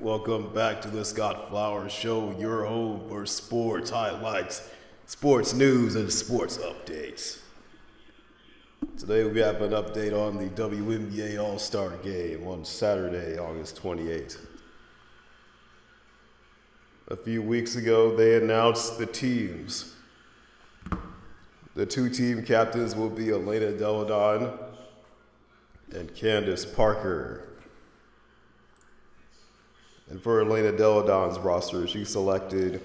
Welcome back to the Scott Flowers Show, your home for sports highlights, sports news, and sports updates. Today we have an update on the WNBA All Star Game on Saturday, August 28th. A few weeks ago, they announced the teams. The two team captains will be Elena Delle Donne and Candace Parker. And for Elena Delle Donne's roster, she selected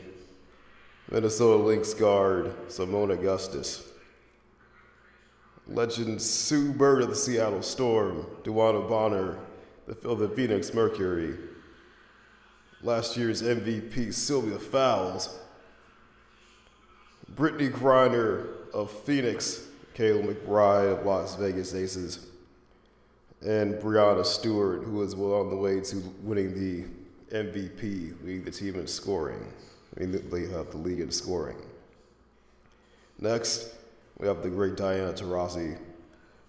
Minnesota Lynx guard Seimone Augustus, legend Sue Bird of the Seattle Storm, DeWanna Bonner of the Phoenix Mercury, last year's MVP Sylvia Fowles, Brittney Griner of Phoenix, Kayla McBride of Las Vegas Aces, and Breanna Stewart, who is well on the way to winning the MVP, leading the team in scoring. They have the league in scoring. Next, we have the great Diana Taurasi,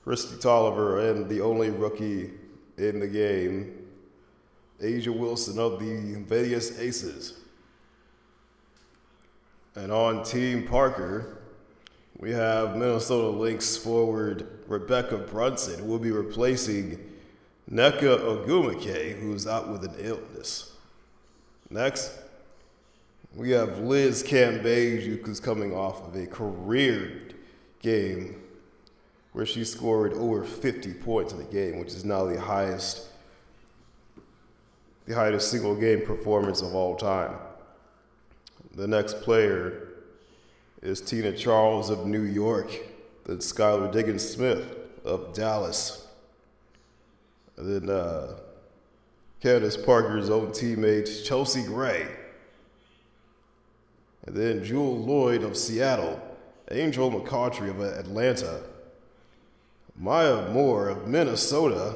Kristi Toliver, and the only rookie in the game, A'ja Wilson of the Vegas Aces. And on Team Parker, we have Minnesota Lynx forward Rebekkah Brunson, who will be replacing Nneka Ogwumike, who's out with an illness. Next, we have Liz Cambage, who's coming off of a career game where she scored over 50 points in the game, which is now the highest the highest single game performance of all time. The next player is Tina Charles of New York, then Skylar Diggins Smith of Dallas, and then uh, Candace Parker's own teammate Chelsea Gray, and then Jewell Loyd of Seattle, Angel McCoughtry of Atlanta, Maya Moore of Minnesota,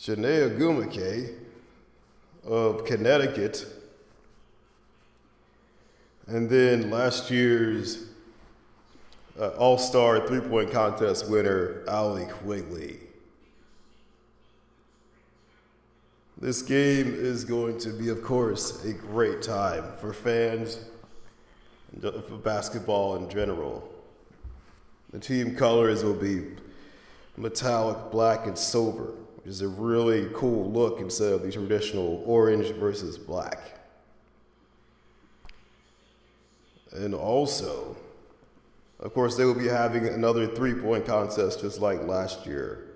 Chiney Ogwumike of Connecticut, and then last year's uh, All Star three point contest winner, Allie Quigley. This game is going to be, of course, a great time for fans and uh, for basketball in general. The team colors will be metallic black and silver, which is a really cool look instead of the traditional orange versus black. And also, of course, they will be having another three point contest just like last year.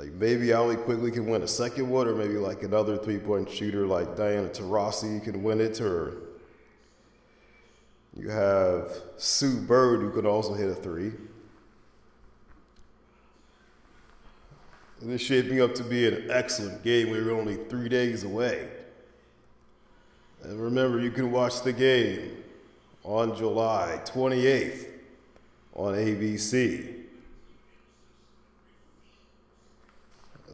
Like maybe Allie Quigley can win a second one, or maybe like another three point shooter like Diana Taurasi can win it, or you have Sue Bird who can also hit a three. And it's shaping up to be an excellent game. We're only three days away. And remember, you can watch the game on July 28th on ABC.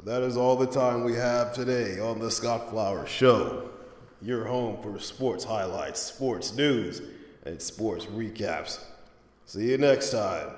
That is all the time we have today on the Scott Flowers Show. Your home for sports highlights, sports news, and sports recaps. See you next time.